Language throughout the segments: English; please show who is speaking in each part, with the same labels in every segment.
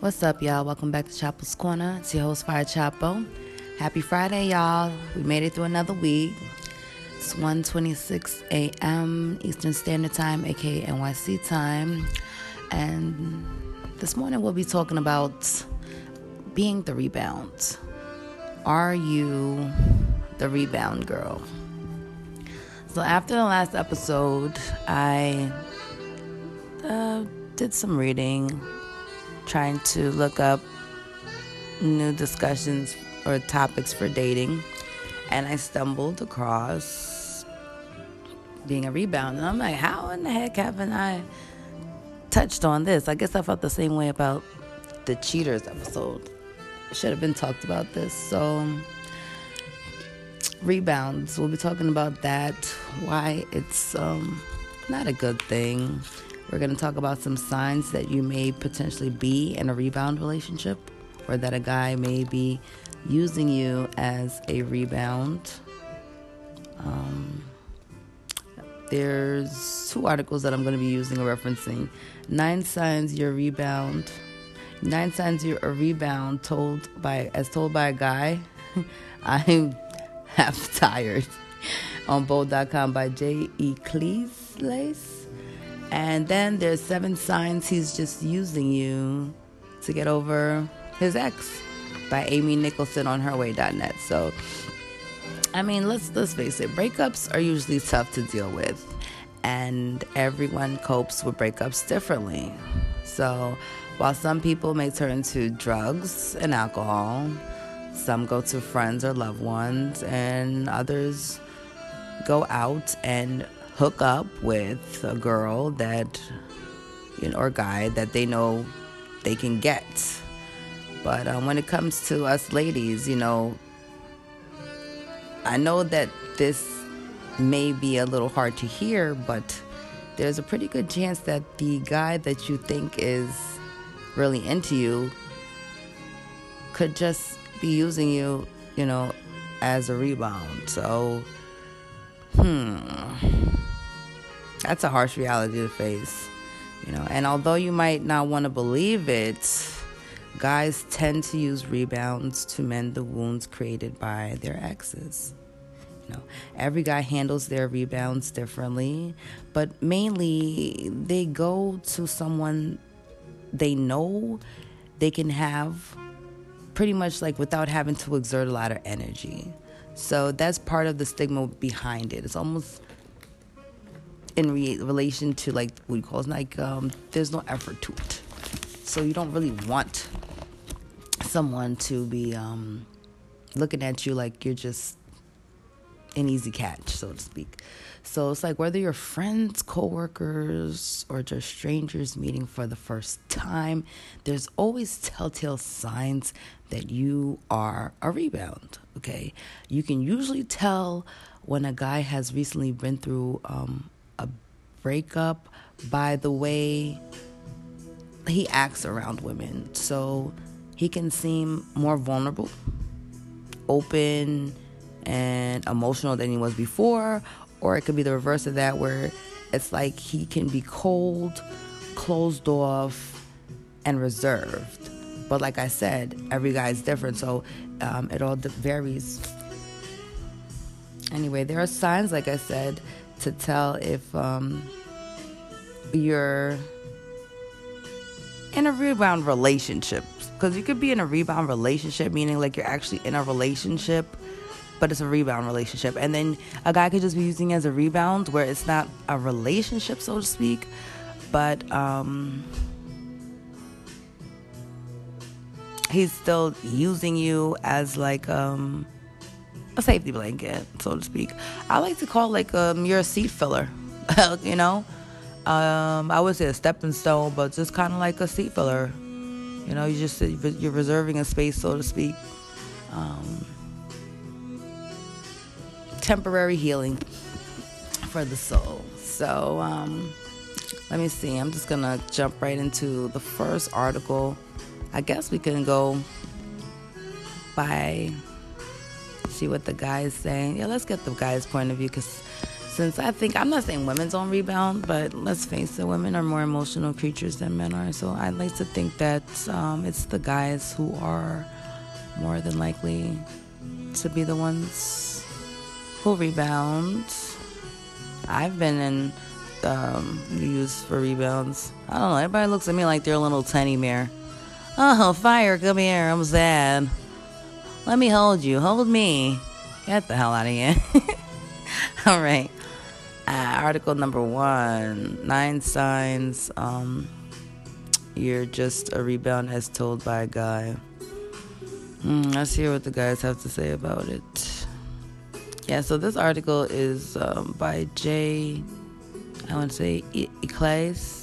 Speaker 1: What's up, y'all? Welcome back to Chapo's Corner. It's your host, Fire Chapo. Happy Friday, y'all. We made it through another week. It's 1.26 a.m. Eastern Standard Time, aka NYC time. And this morning we'll be talking about being the rebound. Are you the rebound girl? So after the last episode, I uh, did some reading, trying to look up new discussions or topics for dating, and I stumbled across being a rebound. And I'm like, how in the heck haven't I touched on this? I guess I felt the same way about the cheaters episode. Should have been talked about this. So rebounds. We'll be talking about that, why it's um, not a good thing. We're going to talk about some signs that you may potentially be in a rebound relationship or that a guy may be using you as a rebound. Um, there's two articles that I'm going to be using or referencing. Nine signs you're a rebound. Nine signs you're a rebound told by as told by a guy. I'm half tired on bolde.com by J. E. Cleese. And then there's seven signs he's just using you to get over his ex by Amy Nicholson on herway.net. So I mean, let's let's face it, breakups are usually tough to deal with. And everyone copes with breakups differently. So while some people may turn to drugs and alcohol, some go to friends or loved ones, and others go out and hook up with a girl that, you know, or guy that they know they can get. But um, when it comes to us ladies, you know, I know that this may be a little hard to hear, but there's a pretty good chance that the guy that you think is really into you could just be using you, you know, as a rebound. So, hmm, that's a harsh reality to face, you know. And although you might not want to believe it, guys tend to use rebounds to mend the wounds created by their exes. You know, every guy handles their rebounds differently, but mainly they go to someone they know they can have pretty much like without having to exert a lot of energy. So that's part of the stigma behind it. It's almost in re- relation to like what you call it, like um, there's no effort to it. So you don't really want someone to be um, looking at you like you're just an easy catch, so to speak. So it's like whether you're friends, coworkers, or just strangers meeting for the first time, there's always telltale signs that you are a rebound. Okay, you can usually tell when a guy has recently been through um, a breakup by the way he acts around women. So he can seem more vulnerable, open, and emotional than he was before, or it could be the reverse of that, where it's like he can be cold, closed off, and reserved. But like I said, every guy is different, so um, it all varies. Anyway, there are signs, like I said, to tell if um, you're in a rebound relationship. Because you could be in a rebound relationship, meaning like you're actually in a relationship but it's a rebound relationship. And then a guy could just be using as a rebound where it's not a relationship, so to speak, but um, he's still using you as like um, a safety blanket, so to speak. I like to call like um, you're a seat filler, you know. Um, I would say a stepping stone, but just kind of like a seat filler. You know, you just you're reserving a space, so to speak. Um, temporary healing for the soul. So, um, let me see. I'm just to jump right into the first article. I guess we can go by see what the guy is saying. Yeah, let's get the guy's point of view because since I think I'm not saying women don't rebound, but let's face it, women are more emotional creatures than men are. So I'd like to think that um, it's the guys who are more than likely to be the ones who rebound. I've been in um, used for rebounds. I don't know. Everybody looks at me like they're a little tiny mirror. Oh, fire, come here. I'm sad. Let me hold you. Hold me. Get the hell out of here. All right. Uh, article number one Nine signs um, you're just a rebound as told by a guy. Mm, let's hear what the guys have to say about it. Yeah, so this article is um, by Jay, I want to say Eclase.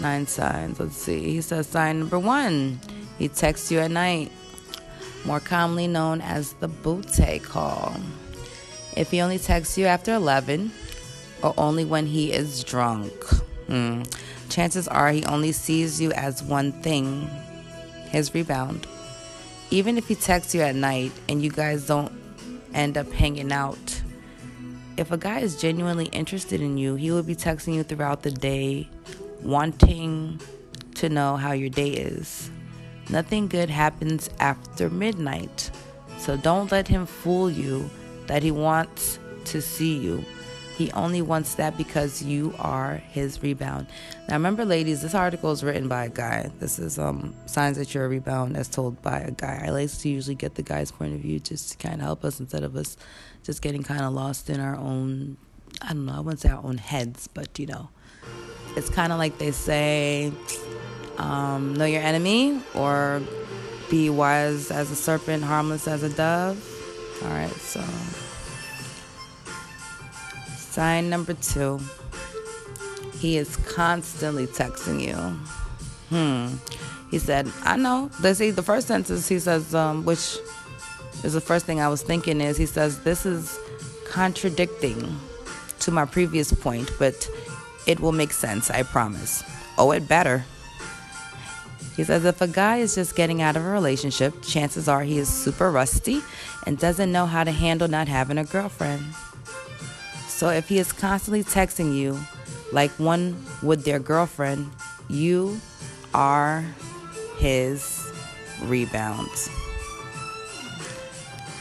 Speaker 1: Nine signs. Let's see. He says sign number one. He texts you at night more commonly known as the butte call. If he only texts you after 11 or only when he is drunk, hmm, chances are he only sees you as one thing his rebound. Even if he texts you at night and you guys don't end up hanging out, if a guy is genuinely interested in you, he will be texting you throughout the day, wanting to know how your day is. Nothing good happens after midnight. So don't let him fool you that he wants to see you. He only wants that because you are his rebound. Now remember ladies, this article is written by a guy. This is um signs that you're a rebound as told by a guy. I like to usually get the guy's point of view just to kind of help us instead of us just getting kind of lost in our own I don't know, I wouldn't say our own heads, but you know. It's kind of like they say um, know your enemy or be wise as a serpent, harmless as a dove. All right, so sign number two. He is constantly texting you. Hmm. He said, I know. They see the first sentence he says, um, which is the first thing I was thinking is he says, This is contradicting to my previous point, but it will make sense, I promise. Oh, it better. He says if a guy is just getting out of a relationship, chances are he is super rusty and doesn't know how to handle not having a girlfriend. So if he is constantly texting you like one would their girlfriend, you are his rebound.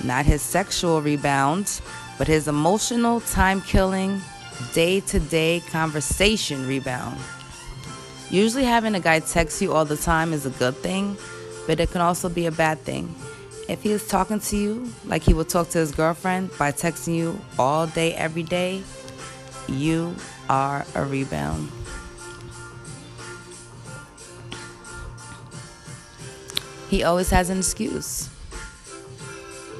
Speaker 1: Not his sexual rebound, but his emotional, time killing, day to day conversation rebound. Usually, having a guy text you all the time is a good thing, but it can also be a bad thing. If he is talking to you like he would talk to his girlfriend by texting you all day, every day, you are a rebound. He always has an excuse.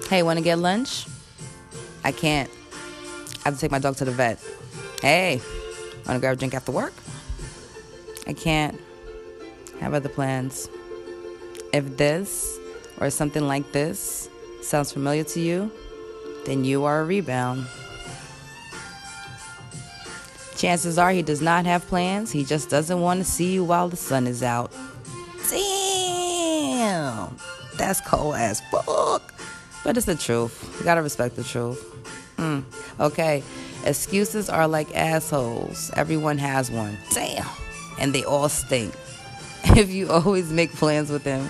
Speaker 1: Hey, want to get lunch? I can't. I have to take my dog to the vet. Hey, want to grab a drink after work? I can't have other plans. If this or something like this sounds familiar to you, then you are a rebound. Chances are he does not have plans. He just doesn't want to see you while the sun is out. Damn, that's cold as fuck. But it's the truth. You gotta respect the truth. Mm. Okay, excuses are like assholes. Everyone has one. Damn and they all stink. If you always make plans with him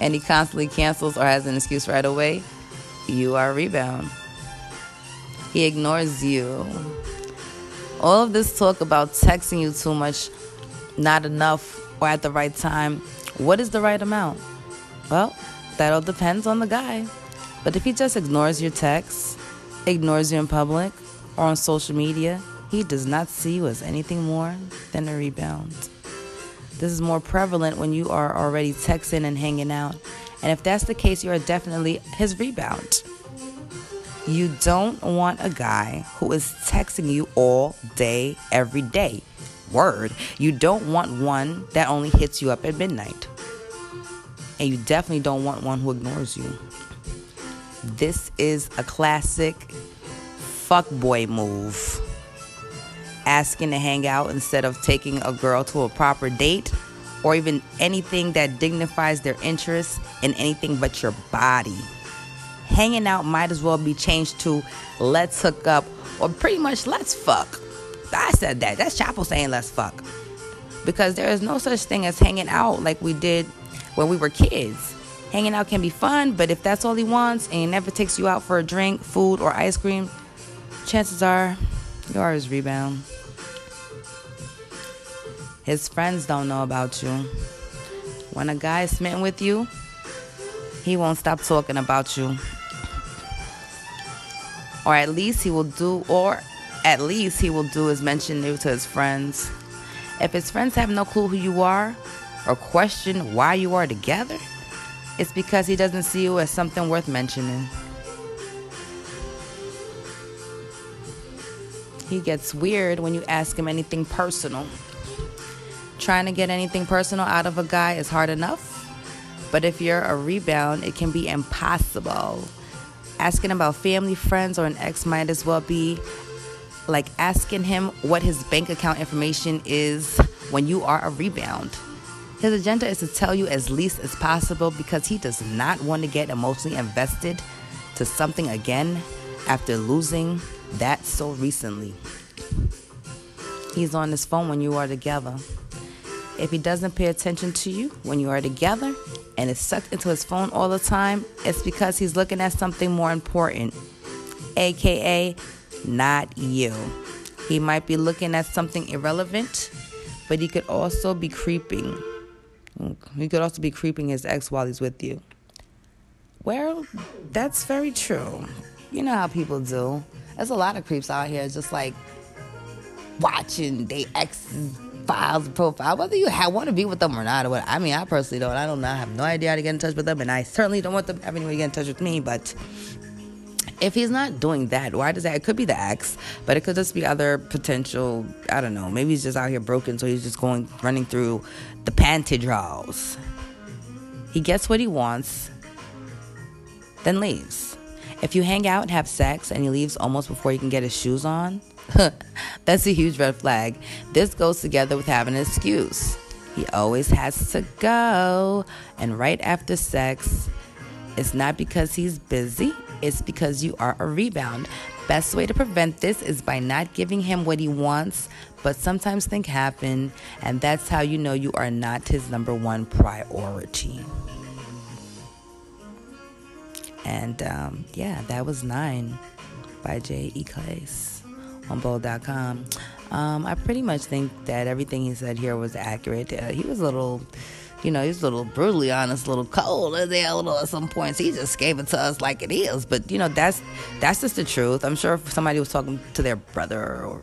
Speaker 1: and he constantly cancels or has an excuse right away, you are rebound. He ignores you. All of this talk about texting you too much, not enough, or at the right time, what is the right amount? Well, that all depends on the guy. But if he just ignores your texts, ignores you in public or on social media, he does not see you as anything more than a rebound. This is more prevalent when you are already texting and hanging out. And if that's the case, you are definitely his rebound. You don't want a guy who is texting you all day, every day. Word. You don't want one that only hits you up at midnight. And you definitely don't want one who ignores you. This is a classic fuckboy move asking to hang out instead of taking a girl to a proper date or even anything that dignifies their interest in anything but your body. Hanging out might as well be changed to let's hook up or pretty much let's fuck. I said that. That's Chapo saying let's fuck. Because there is no such thing as hanging out like we did when we were kids. Hanging out can be fun, but if that's all he wants and he never takes you out for a drink, food, or ice cream, chances are you his rebound. His friends don't know about you. When a guy is smitten with you, he won't stop talking about you. Or at least he will do, or at least he will do is mention you to his friends. If his friends have no clue who you are or question why you are together, it's because he doesn't see you as something worth mentioning. He gets weird when you ask him anything personal. Trying to get anything personal out of a guy is hard enough, but if you're a rebound, it can be impossible. Asking about family, friends, or an ex might as well be like asking him what his bank account information is when you are a rebound. His agenda is to tell you as least as possible because he does not want to get emotionally invested to something again after losing that so recently. He's on his phone when you are together. If he doesn't pay attention to you when you are together and is sucked into his phone all the time, it's because he's looking at something more important, aka not you. He might be looking at something irrelevant, but he could also be creeping. He could also be creeping his ex while he's with you. Well, that's very true. You know how people do. There's a lot of creeps out here just like watching their ex's files profile, whether you have, want to be with them or not. Or what. I mean, I personally don't. I don't know. I have no idea how to get in touch with them, and I certainly don't want them having to get in touch with me. But if he's not doing that, why does that? It could be the ex, but it could just be other potential. I don't know. Maybe he's just out here broken, so he's just going running through the panty draws. He gets what he wants, then leaves. If you hang out and have sex and he leaves almost before you can get his shoes on, that's a huge red flag. This goes together with having an excuse. He always has to go, and right after sex, it's not because he's busy, it's because you are a rebound. Best way to prevent this is by not giving him what he wants, but sometimes things happen, and that's how you know you are not his number one priority. And um, yeah, that was nine by J. E. Clace on bolde.com. Um, I pretty much think that everything he said here was accurate. Uh, he was a little, you know, he's a little brutally honest, a little cold a little at some points. He just gave it to us like it is. But you know, that's that's just the truth. I'm sure if somebody was talking to their brother or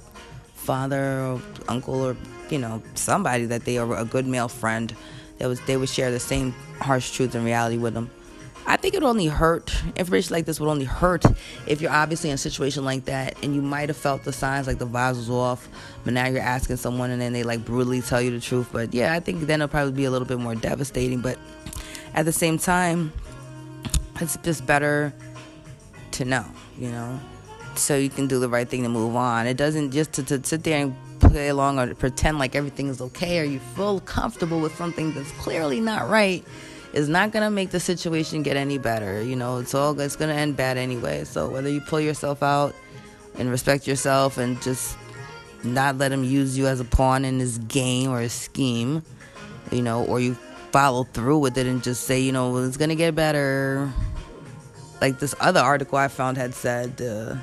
Speaker 1: father or uncle or you know somebody that they are a good male friend, that was they would share the same harsh truth and reality with them. I think it would only hurt. Information like this would only hurt if you're obviously in a situation like that and you might have felt the signs like the vibes was off, but now you're asking someone and then they like brutally tell you the truth. But yeah, I think then it'll probably be a little bit more devastating. But at the same time, it's just better to know, you know, so you can do the right thing to move on. It doesn't just to, to sit there and play along or pretend like everything is okay or you feel comfortable with something that's clearly not right is not gonna make the situation get any better. You know, it's all it's gonna end bad anyway. So whether you pull yourself out and respect yourself and just not let him use you as a pawn in his game or his scheme, you know, or you follow through with it and just say, you know, well, it's gonna get better. Like this other article I found had said. Uh,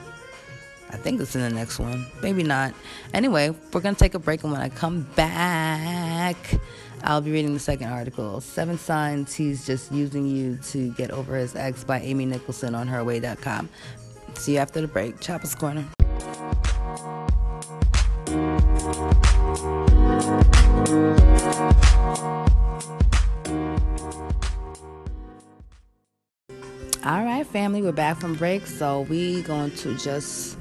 Speaker 1: I think it's in the next one. Maybe not. Anyway, we're going to take a break, and when I come back, I'll be reading the second article Seven Signs He's Just Using You to Get Over His Ex by Amy Nicholson on herway.com. See you after the break. Chapo's Corner. All right, family, we're back from break, so we going to just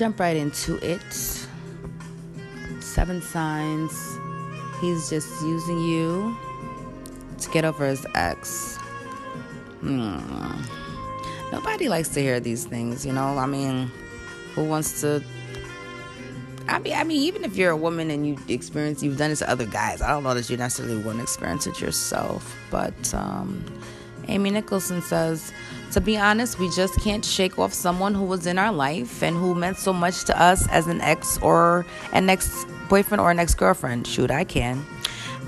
Speaker 1: jump right into it. Seven signs he's just using you to get over his ex. Hmm. Nobody likes to hear these things, you know? I mean, who wants to. I mean, I mean, even if you're a woman and you experience, you've done it to other guys. I don't know that you necessarily wouldn't experience it yourself. But um, Amy Nicholson says, to be honest, we just can't shake off someone who was in our life and who meant so much to us as an ex or an ex boyfriend or an ex girlfriend. Shoot, I can.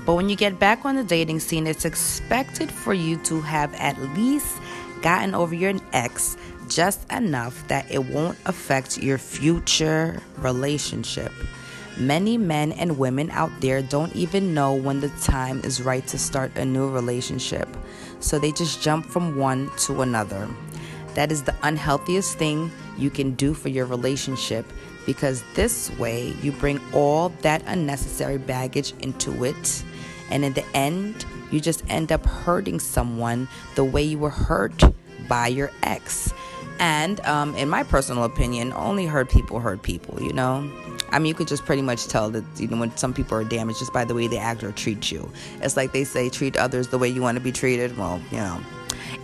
Speaker 1: But when you get back on the dating scene, it's expected for you to have at least gotten over your ex just enough that it won't affect your future relationship. Many men and women out there don't even know when the time is right to start a new relationship, so they just jump from one to another. That is the unhealthiest thing you can do for your relationship because this way you bring all that unnecessary baggage into it, and in the end, you just end up hurting someone the way you were hurt by your ex. And um, in my personal opinion, only hurt people hurt people, you know? I mean, you could just pretty much tell that, you know, when some people are damaged just by the way they act or treat you. It's like they say, treat others the way you want to be treated. Well, you know,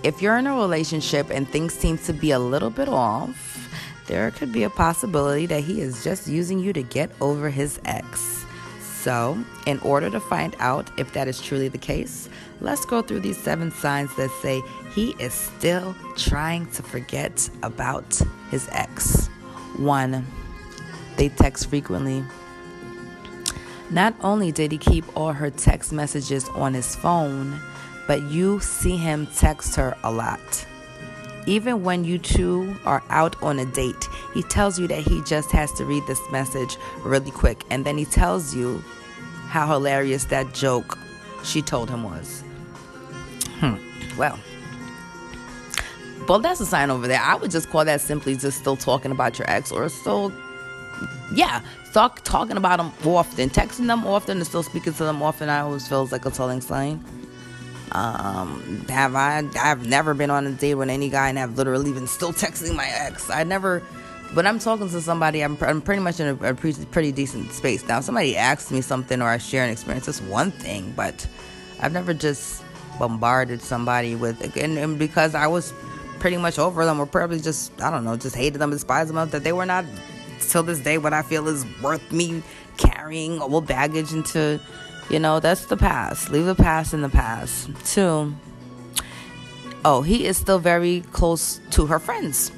Speaker 1: if you're in a relationship and things seem to be a little bit off, there could be a possibility that he is just using you to get over his ex. So, in order to find out if that is truly the case, let's go through these seven signs that say he is still trying to forget about his ex. One, they text frequently. Not only did he keep all her text messages on his phone, but you see him text her a lot. Even when you two are out on a date, he tells you that he just has to read this message really quick, and then he tells you how hilarious that joke she told him was. Hmm. Well, well, that's a sign over there. I would just call that simply just still talking about your ex or still, yeah, talk, talking about them often, texting them often, and still speaking to them often. I always feels like a telling sign. Um, have I? I've never been on a date with any guy and have literally been still texting my ex. I never. When I'm talking to somebody, I'm, I'm pretty much in a, a pretty, pretty decent space. Now, if somebody asks me something or I share an experience, that's one thing, but I've never just bombarded somebody with, and, and because I was pretty much over them or probably just, I don't know, just hated them, despised them, that they were not, till this day, what I feel is worth me carrying old baggage into you know, that's the past. Leave the past in the past. Two, oh, he is still very close to her friends.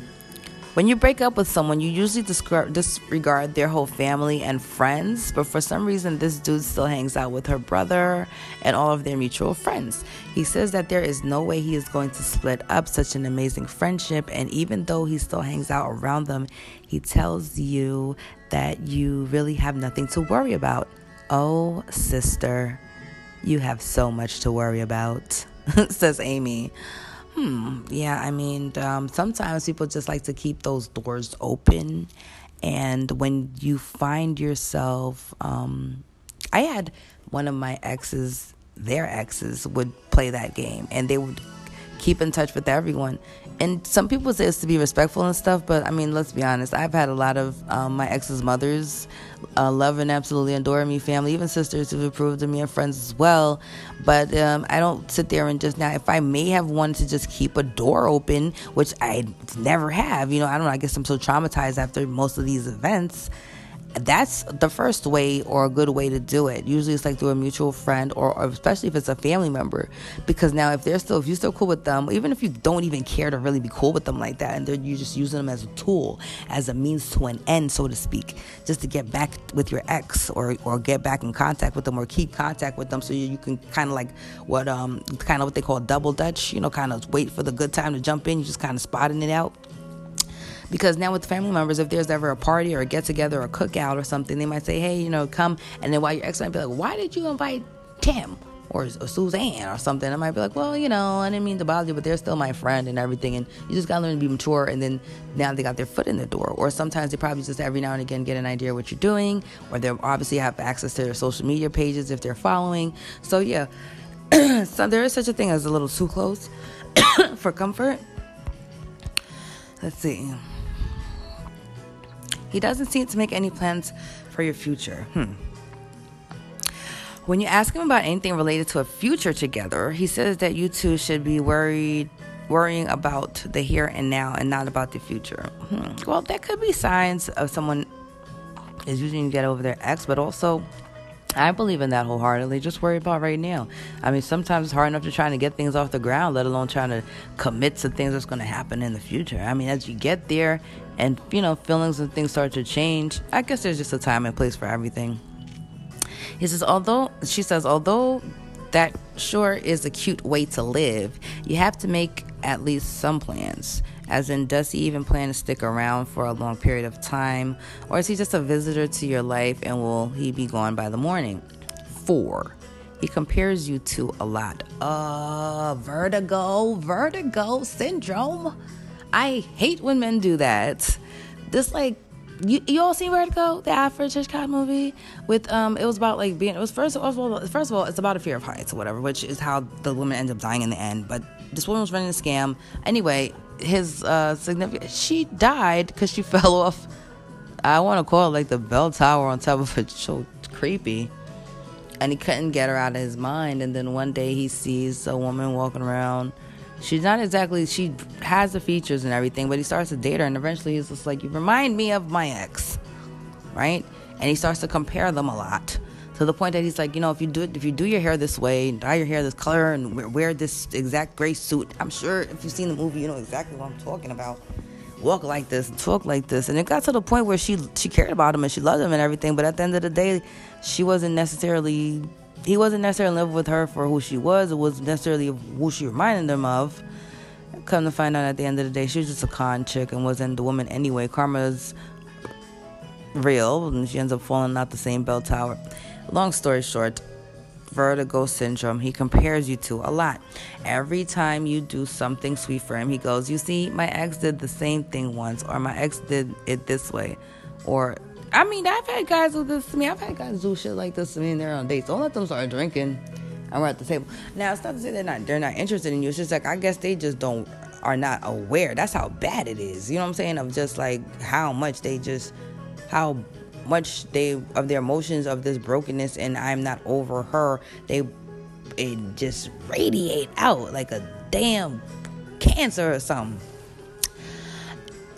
Speaker 1: When you break up with someone, you usually disregard their whole family and friends, but for some reason, this dude still hangs out with her brother and all of their mutual friends. He says that there is no way he is going to split up such an amazing friendship, and even though he still hangs out around them, he tells you that you really have nothing to worry about. Oh, sister, you have so much to worry about, says Amy. Hmm, yeah, I mean, um, sometimes people just like to keep those doors open. And when you find yourself, um, I had one of my exes, their exes would play that game and they would keep in touch with everyone. And some people say it's to be respectful and stuff, but I mean, let's be honest. I've had a lot of um, my ex's mothers uh, love and absolutely adore me, family, even sisters who've approved of me and friends as well. But um, I don't sit there and just now, if I may have wanted to just keep a door open, which I never have, you know, I don't know, I guess I'm so traumatized after most of these events that's the first way or a good way to do it. Usually it's like through a mutual friend or, or, especially if it's a family member. Because now if they're still if you're still cool with them, even if you don't even care to really be cool with them like that and you're just using them as a tool, as a means to an end, so to speak, just to get back with your ex or or get back in contact with them or keep contact with them so you, you can kind of like what um kind of what they call double dutch, you know, kind of wait for the good time to jump in, you just kind of spotting it out because now with family members, if there's ever a party or a get together or a cookout or something, they might say, hey, you know, come. And then while your ex might be like, why did you invite Tim? Or, or Suzanne or something. I might be like, well, you know, I didn't mean to bother you, but they're still my friend and everything. And you just gotta learn to be mature. And then now they got their foot in the door. Or sometimes they probably just every now and again get an idea what you're doing. Or they obviously have access to their social media pages if they're following. So yeah, so there is such a thing as a little too close for comfort. Let's see. He doesn't seem to make any plans for your future. Hmm. When you ask him about anything related to a future together, he says that you two should be worried worrying about the here and now and not about the future. Hmm. Well, that could be signs of someone is usually to get over their ex, but also I believe in that wholeheartedly. Just worry about right now. I mean, sometimes it's hard enough to try to get things off the ground, let alone trying to commit to things that's going to happen in the future. I mean, as you get there and, you know, feelings and things start to change, I guess there's just a time and place for everything. He says, although, she says, although that sure is a cute way to live, you have to make at least some plans. As in, does he even plan to stick around for a long period of time? Or is he just a visitor to your life and will he be gone by the morning? Four, he compares you to a lot. Uh, vertigo, vertigo syndrome. I hate when men do that. This, like, you, you all seen Vertigo, the Alfred Hitchcock movie with um it was about like being it was first of all first of all it's about a fear of heights or whatever which is how the woman ends up dying in the end but this woman was running a scam anyway his uh, significant she died because she fell off. I want to call it like the bell tower on top of it. So creepy. And he couldn't get her out of his mind. And then one day he sees a woman walking around. She's not exactly, she has the features and everything, but he starts to date her. And eventually he's just like, You remind me of my ex. Right? And he starts to compare them a lot to the point that he's like, you know, if you do it, if you do your hair this way, dye your hair this color, and wear, wear this exact gray suit, I'm sure if you've seen the movie, you know exactly what I'm talking about. Walk like this, talk like this, and it got to the point where she she cared about him and she loved him and everything. But at the end of the day, she wasn't necessarily he wasn't necessarily in love with her for who she was. It was necessarily who she reminded him of. Come to find out at the end of the day, she was just a con chick and wasn't the woman anyway. Karma's real, and she ends up falling out the same bell tower. Long story short, vertigo syndrome he compares you to a lot. Every time you do something sweet for him, he goes, You see, my ex did the same thing once, or my ex did it this way. Or, I mean, I've had guys do this to me. I've had guys do shit like this to me and they're on dates. Don't let them start drinking and we're at the table. Now, it's not to say they're not, they're not interested in you. It's just like, I guess they just don't, are not aware. That's how bad it is. You know what I'm saying? Of just like how much they just, how much they of their emotions of this brokenness and I'm not over her, they it just radiate out like a damn cancer or something.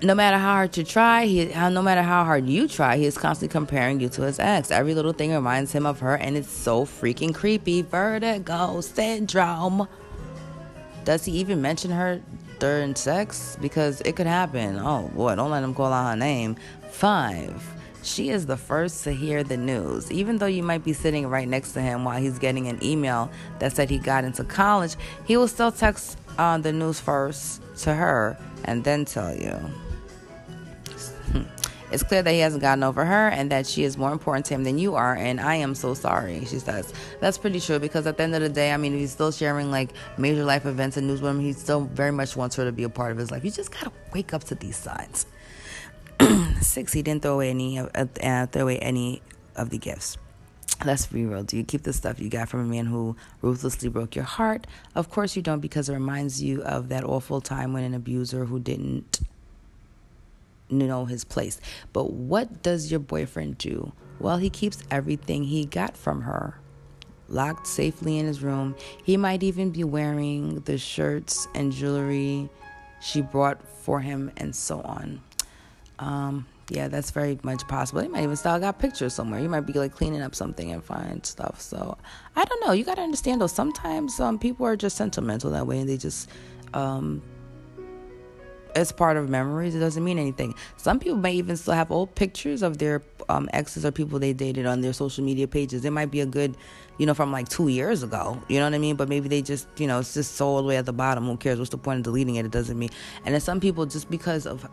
Speaker 1: No matter how hard you try, he, no matter how hard you try, he is constantly comparing you to his ex. Every little thing reminds him of her, and it's so freaking creepy. Vertigo syndrome. Does he even mention her during sex? Because it could happen. Oh boy, don't let him call out her name. Five. She is the first to hear the news. Even though you might be sitting right next to him while he's getting an email that said he got into college, he will still text uh, the news first to her and then tell you. It's clear that he hasn't gotten over her and that she is more important to him than you are, and I am so sorry, she says. That's pretty true because at the end of the day, I mean, he's still sharing like major life events and news with him. He still very much wants her to be a part of his life. You just gotta wake up to these signs. Six, he didn't throw away any uh, uh, throw away any of the gifts. Let's be real. Do you keep the stuff you got from a man who ruthlessly broke your heart? Of course you don't, because it reminds you of that awful time when an abuser who didn't know his place. But what does your boyfriend do? Well, he keeps everything he got from her locked safely in his room. He might even be wearing the shirts and jewelry she brought for him, and so on. Um, yeah, that's very much possible. He might even still got pictures somewhere. You might be like cleaning up something and find stuff. So I don't know. You got to understand though. Sometimes um, people are just sentimental that way, and they just um, it's part of memories. It doesn't mean anything. Some people may even still have old pictures of their um, exes or people they dated on their social media pages. It might be a good, you know, from like two years ago. You know what I mean? But maybe they just, you know, it's just so all the way at the bottom. Who cares? What's the point of deleting it? It doesn't mean. And then some people just because of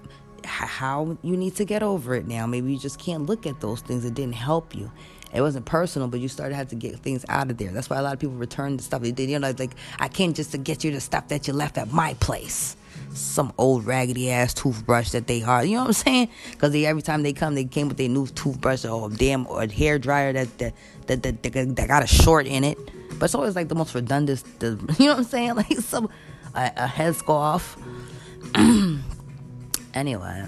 Speaker 1: how you need to get over it now. Maybe you just can't look at those things. It didn't help you. It wasn't personal, but you started to have to get things out of there. That's why a lot of people return the stuff they did. You know, like I can't just to get you the stuff that you left at my place. Some old raggedy ass toothbrush that they are. You know what I'm saying? Because they every time they come, they came with their new toothbrush or a damn or hair dryer that that, that that, that that got a short in it. But it's always like the most redundant. The, you know what I'm saying? Like some a, a headscarf. Anyway,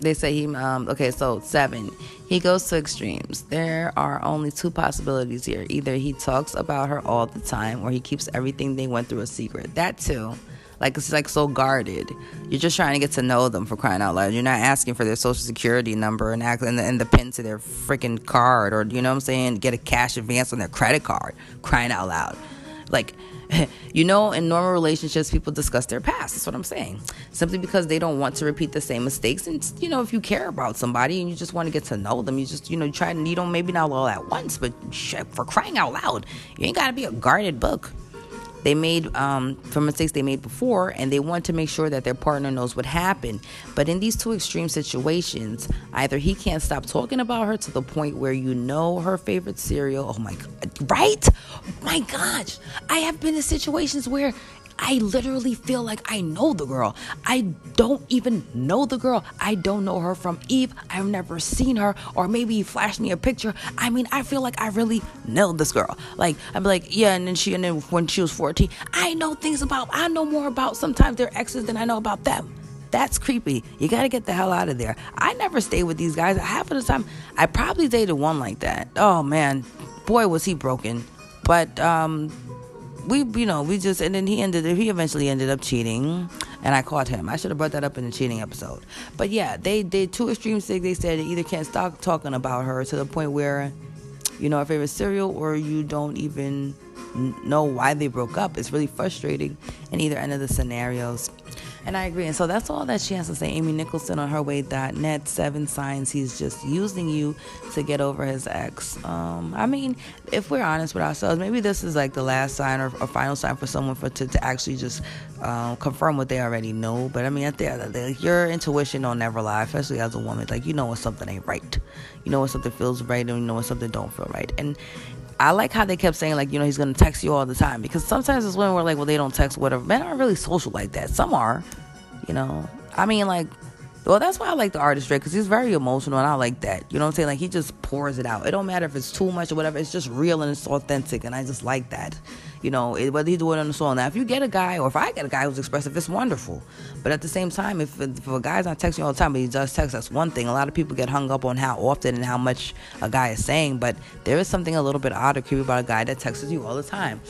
Speaker 1: they say he um okay so seven he goes to extremes there are only two possibilities here either he talks about her all the time or he keeps everything they went through a secret that too Like it's like so guarded. You're just trying to get to know them for crying out loud. You're not asking for their social security number and act and the, and the pin to their freaking card or you know what I'm saying. Get a cash advance on their credit card. Crying out loud, like. You know, in normal relationships, people discuss their past. That's what I'm saying. Simply because they don't want to repeat the same mistakes. And, you know, if you care about somebody and you just want to get to know them, you just, you know, try and, you don't, maybe not all at once, but for crying out loud, you ain't got to be a guarded book they made um, from mistakes they made before, and they want to make sure that their partner knows what happened. But in these two extreme situations, either he can't stop talking about her to the point where you know her favorite cereal. Oh my god, right? My gosh, I have been in situations where I literally feel like I know the girl. I don't even know the girl. I don't know her from Eve. I've never seen her, or maybe he flashed me a picture. I mean, I feel like I really know this girl. Like I'm like, yeah, and then she, and then when she was 14, I know things about. I know more about sometimes their exes than I know about them. That's creepy. You gotta get the hell out of there. I never stay with these guys. Half of the time, I probably dated one like that. Oh man, boy was he broken. But um, we you know we just and then he ended he eventually ended up cheating and i caught him. I should have brought that up in the cheating episode. But yeah they did two extreme things they said they either can't stop talking about her to the point where you know her favorite cereal or you don't even know why they broke up. It's really frustrating in either end of the scenarios and I agree. And so that's all that she has to say. Amy Nicholson on her way.net, seven signs he's just using you to get over his ex. Um, I mean, if we're honest with ourselves, maybe this is like the last sign or a final sign for someone for to, to actually just um, confirm what they already know. But I mean, at the the your intuition don't never lie, especially as a woman. Like, you know when something ain't right. You know when something feels right and you know when something don't feel right. And I like how they kept saying like you know he's gonna text you all the time because sometimes it's women were like well they don't text whatever. Men aren't really social like that. Some are you know? I mean like well that's why I like the artist Drake because he's very emotional and I like that. You know what I'm saying? Like he just pours it out. It don't matter if it's too much or whatever. It's just real and it's authentic and I just like that you know, it, whether he's doing it on the song. Now, if you get a guy, or if I get a guy who's expressive, it's wonderful. But at the same time, if, if a guy's not texting you all the time, but he does text, that's one thing. A lot of people get hung up on how often and how much a guy is saying, but there is something a little bit odd or creepy about a guy that texts you all the time.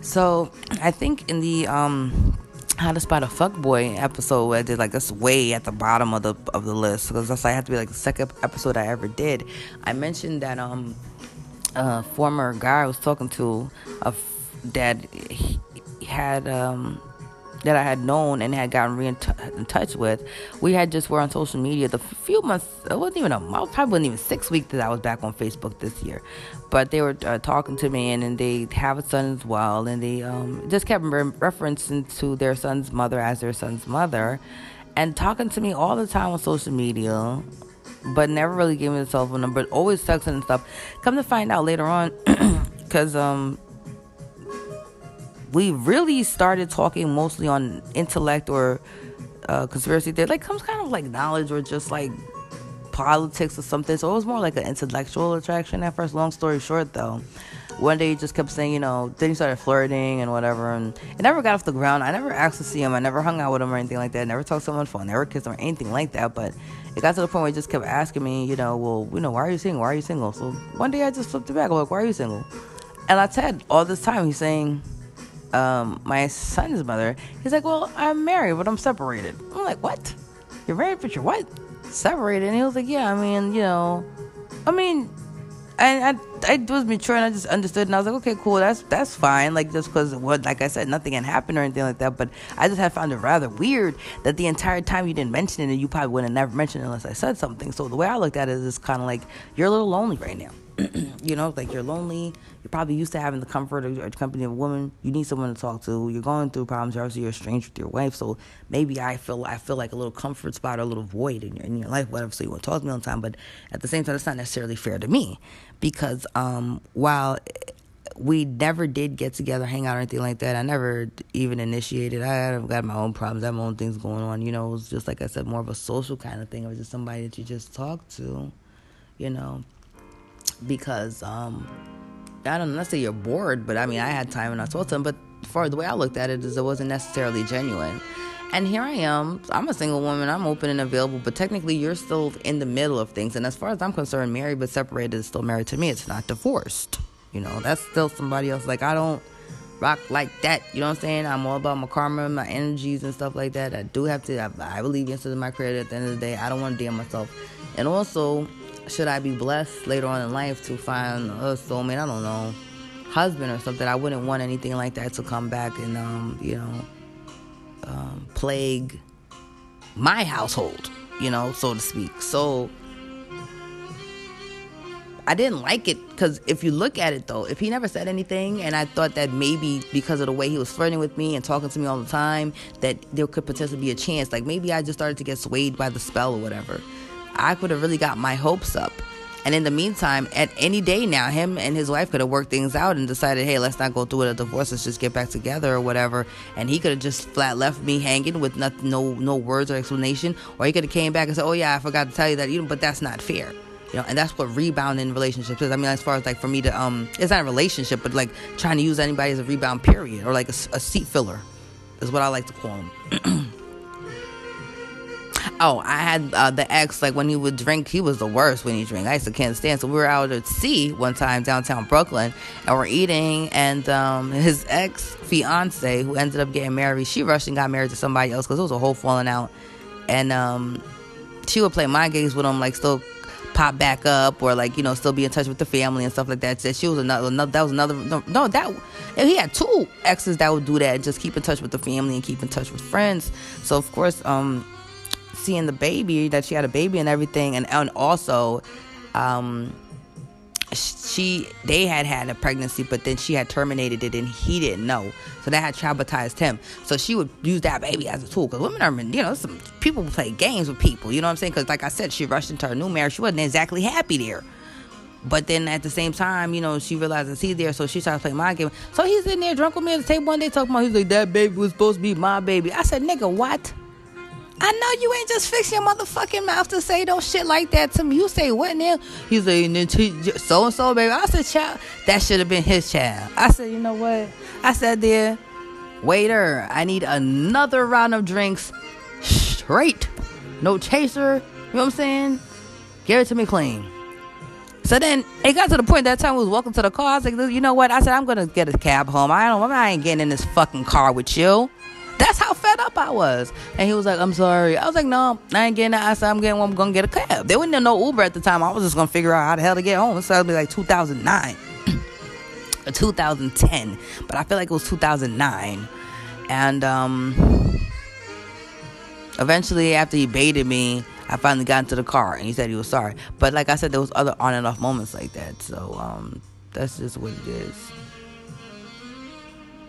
Speaker 1: So I think in the um, how to spot a fuck boy episode where I did like this way at the bottom of the of the list because that's I had to be like the second episode I ever did. I mentioned that um a former guy I was talking to a that had um, that I had known and had gotten re in, touch with. We had just were on social media the few months. It wasn't even a month. Probably wasn't even six weeks that I was back on Facebook this year. But they were uh, talking to me, and, and they have a son as well, and they um, just kept re- referencing to their son's mother as their son's mother, and talking to me all the time on social media. But never really gave me the cell phone number. Always texting and stuff. Come to find out later on, because um, we really started talking mostly on intellect or uh, conspiracy theory, like some kind of like knowledge or just like politics or something. So it was more like an intellectual attraction at first. Long story short, though, one day he just kept saying, you know, then he started flirting and whatever, and it never got off the ground. I never asked to see him. I never hung out with him or anything like that. Never talked to him on the phone. Never kissed him or anything like that. But it got to the point where he just kept asking me, you know, well, you know, why are you single? Why are you single? So one day I just flipped it back. I'm like, why are you single? And I said all this time he's saying um, my son's mother, he's like, Well, I'm married, but I'm separated. I'm like, What? You're married, but you're what? Separated. And he was like, Yeah, I mean, you know, I mean, and I, I was mature and I just understood and I was like, okay, cool, that's that's fine. Like just because what, like I said, nothing had happened or anything like that. But I just had found it rather weird that the entire time you didn't mention it, and you probably would have never mentioned it unless I said something. So the way I looked at it is kind of like you're a little lonely right now. you know, like you're lonely. You're probably used to having the comfort of the company of a woman. You need someone to talk to. You're going through problems. You're estranged with your wife. So maybe I feel I feel like a little comfort spot or a little void in your in your life, whatever. So you want to talk to me all the time. But at the same time, it's not necessarily fair to me because um, while we never did get together, hang out, or anything like that. I never even initiated. I have got my own problems, I have my own things going on. You know, it was just like I said, more of a social kind of thing. It was just somebody that you just talk to, you know because um, I don't let's say you're bored, but I mean, I had time and I told them, but for the way I looked at it is it wasn't necessarily genuine. And here I am. I'm a single woman. I'm open and available, but technically you're still in the middle of things. And as far as I'm concerned, married but separated is still married to me. It's not divorced. You know, that's still somebody else. Like I don't rock like that. You know what I'm saying? I'm all about my karma, my energies, and stuff like that. I do have to. I, I believe in my creator. At the end of the day, I don't want to damn myself. And also, should I be blessed later on in life to find a soulmate? I don't know, husband or something. I wouldn't want anything like that to come back and um, you know, um, plague my household. You know, so to speak. So I didn't like it because if you look at it though, if he never said anything, and I thought that maybe because of the way he was flirting with me and talking to me all the time, that there could potentially be a chance. Like maybe I just started to get swayed by the spell or whatever. I could have really got my hopes up. And in the meantime, at any day now, him and his wife could have worked things out and decided, hey, let's not go through with a divorce. Let's just get back together or whatever. And he could have just flat left me hanging with nothing, no no words or explanation. Or he could have came back and said, oh yeah, I forgot to tell you that. You know, but that's not fair you know and that's what rebounding relationships is i mean as far as like for me to um it's not a relationship but like trying to use anybody as a rebound period or like a, a seat filler is what i like to call them oh i had uh, the ex like when he would drink he was the worst when he drank i used to can't stand so we were out at sea one time downtown brooklyn and we're eating and um his ex fiance who ended up getting married she rushed and got married to somebody else because it was a whole falling out and um she would play mind games with him like still pop back up or like you know still be in touch with the family and stuff like that. That she was another, another that was another no, no that he had two exes that would do that and just keep in touch with the family and keep in touch with friends. So of course, um, seeing the baby that she had a baby and everything, and and also, um, she they had had a pregnancy, but then she had terminated it and he didn't know. So that had traumatized him. So she would use that baby as a tool because women are, you know, some people play games with people. You know what I'm saying? Because like I said, she rushed into her new marriage. She wasn't exactly happy there. But then at the same time, you know, she realizes he's there, so she starts playing my game. So he's in there drunk with me at the table one day talking about he's like that baby was supposed to be my baby. I said, nigga, what? I know you ain't just fix your motherfucking mouth to say no shit like that to me. You say what now? He's like, so and so, baby. I said, child, that should have been his child. I said, you know what? I said, there, waiter, I need another round of drinks straight. No chaser. You know what I'm saying? Give it to me clean. So then it got to the point that time we was walking to the car. I was like, you know what? I said, I'm gonna get a cab home. I don't I ain't getting in this fucking car with you. That's how fed up I was. And he was like, I'm sorry. I was like, no, I ain't getting that. I said, I'm getting one. I'm going to get a cab. There wasn't no Uber at the time. I was just going to figure out how the hell to get home. So it'd be like 2009 or 2010. But I feel like it was 2009. And um, eventually, after he baited me, I finally got into the car and he said he was sorry. But like I said, there was other on and off moments like that. So um, that's just what it is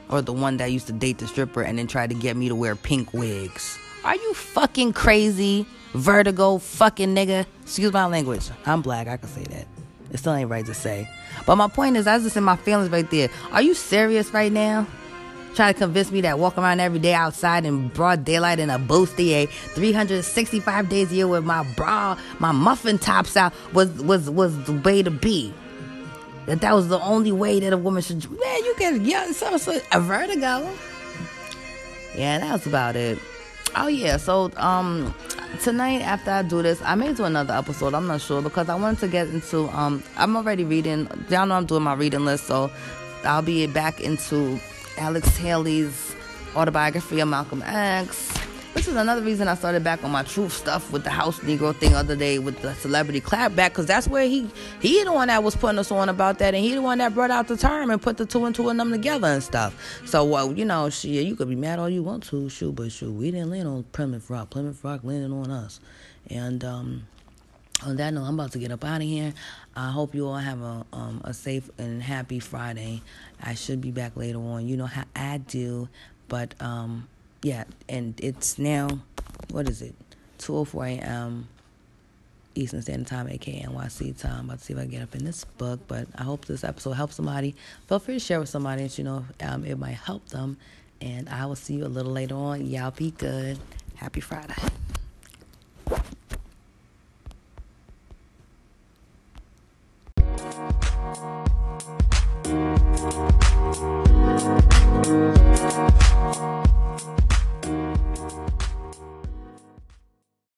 Speaker 1: or the one that used to date the stripper and then tried to get me to wear pink wigs. Are you fucking crazy? Vertigo fucking nigga. Excuse my language. I'm black, I can say that. It still ain't right to say. But my point is, I was just in my feelings right there. Are you serious right now? Trying to convince me that walking around every day outside in broad daylight in a bustier eh? 365 days a year with my bra, my muffin tops out was was was the way to be that that was the only way that a woman should. Man, you get yeah, so, so a vertigo. Yeah, that was about it. Oh yeah, so um tonight after I do this, I may do another episode. I'm not sure because I wanted to get into um I'm already reading. Y'all know I'm doing my reading list, so I'll be back into Alex Haley's autobiography of Malcolm X. This is another reason I started back on my truth stuff with the house Negro thing other day with the celebrity clapback because that's where he he the one that was putting us on about that and he the one that brought out the term and put the two and two of them together and stuff. So well, you know, she you could be mad all you want to, shoot, but shoot, we didn't land on Plymouth Rock. Plymouth Rock landed on us, and um, on that note, I'm about to get up out of here. I hope you all have a um, a safe and happy Friday. I should be back later on. You know how I do, but um, yeah, and it's now, what is it? 2.04 a.m. Eastern Standard Time, aka NYC time. I'm about to see if I get up in this book, but I hope this episode helps somebody. Feel free to share with somebody that you know um, it might help them. And I will see you a little later on. Y'all be good. Happy Friday.